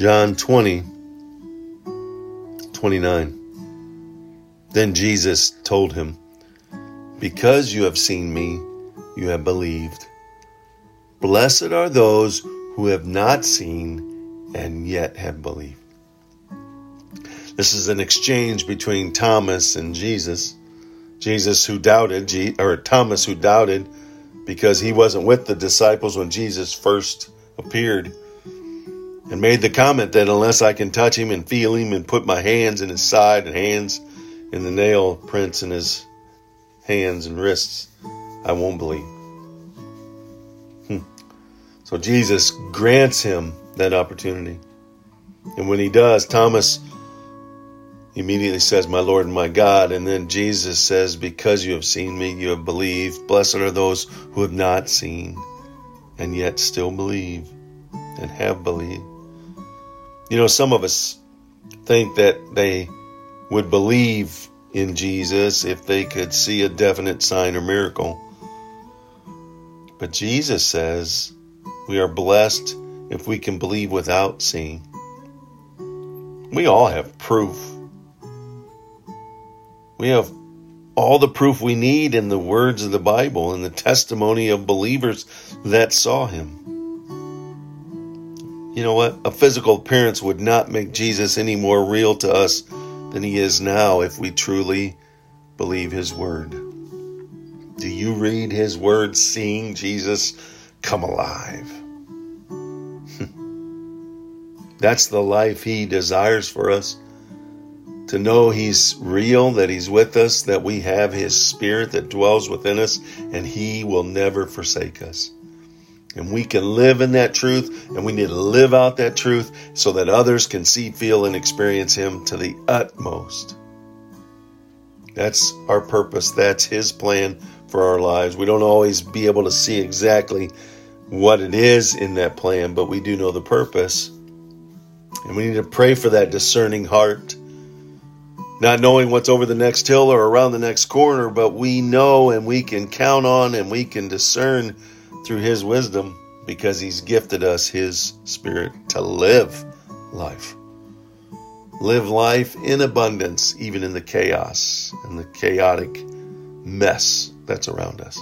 John 20, 29. Then Jesus told him, Because you have seen me, you have believed. Blessed are those who have not seen and yet have believed. This is an exchange between Thomas and Jesus. Jesus who doubted, or Thomas who doubted because he wasn't with the disciples when Jesus first appeared and made the comment that unless I can touch him and feel him and put my hands in his side and hands in the nail prints in his hands and wrists, I won't believe. Hmm. So Jesus grants him that opportunity. And when he does, Thomas immediately says, My Lord and my God. And then Jesus says, Because you have seen me, you have believed. Blessed are those who have not seen and yet still believe and have believed. You know, some of us think that they would believe in Jesus if they could see a definite sign or miracle. But Jesus says we are blessed if we can believe without seeing. We all have proof we have all the proof we need in the words of the Bible and the testimony of believers that saw him. You know what? A physical appearance would not make Jesus any more real to us than he is now if we truly believe his word. Do you read his word seeing Jesus come alive? That's the life he desires for us to know He's real, that He's with us, that we have His Spirit that dwells within us, and He will never forsake us. And we can live in that truth, and we need to live out that truth so that others can see, feel, and experience Him to the utmost. That's our purpose. That's His plan for our lives. We don't always be able to see exactly what it is in that plan, but we do know the purpose. And we need to pray for that discerning heart not knowing what's over the next hill or around the next corner, but we know and we can count on and we can discern through His wisdom because He's gifted us His Spirit to live life. Live life in abundance, even in the chaos and the chaotic mess that's around us.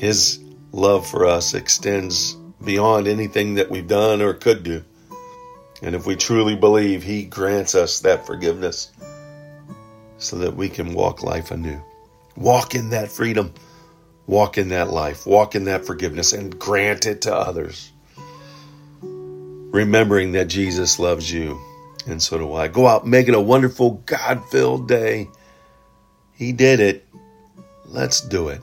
His love for us extends beyond anything that we've done or could do. And if we truly believe, He grants us that forgiveness so that we can walk life anew. Walk in that freedom, walk in that life, walk in that forgiveness, and grant it to others. Remembering that Jesus loves you, and so do I. Go out, make it a wonderful, God filled day. He did it. Let's do it.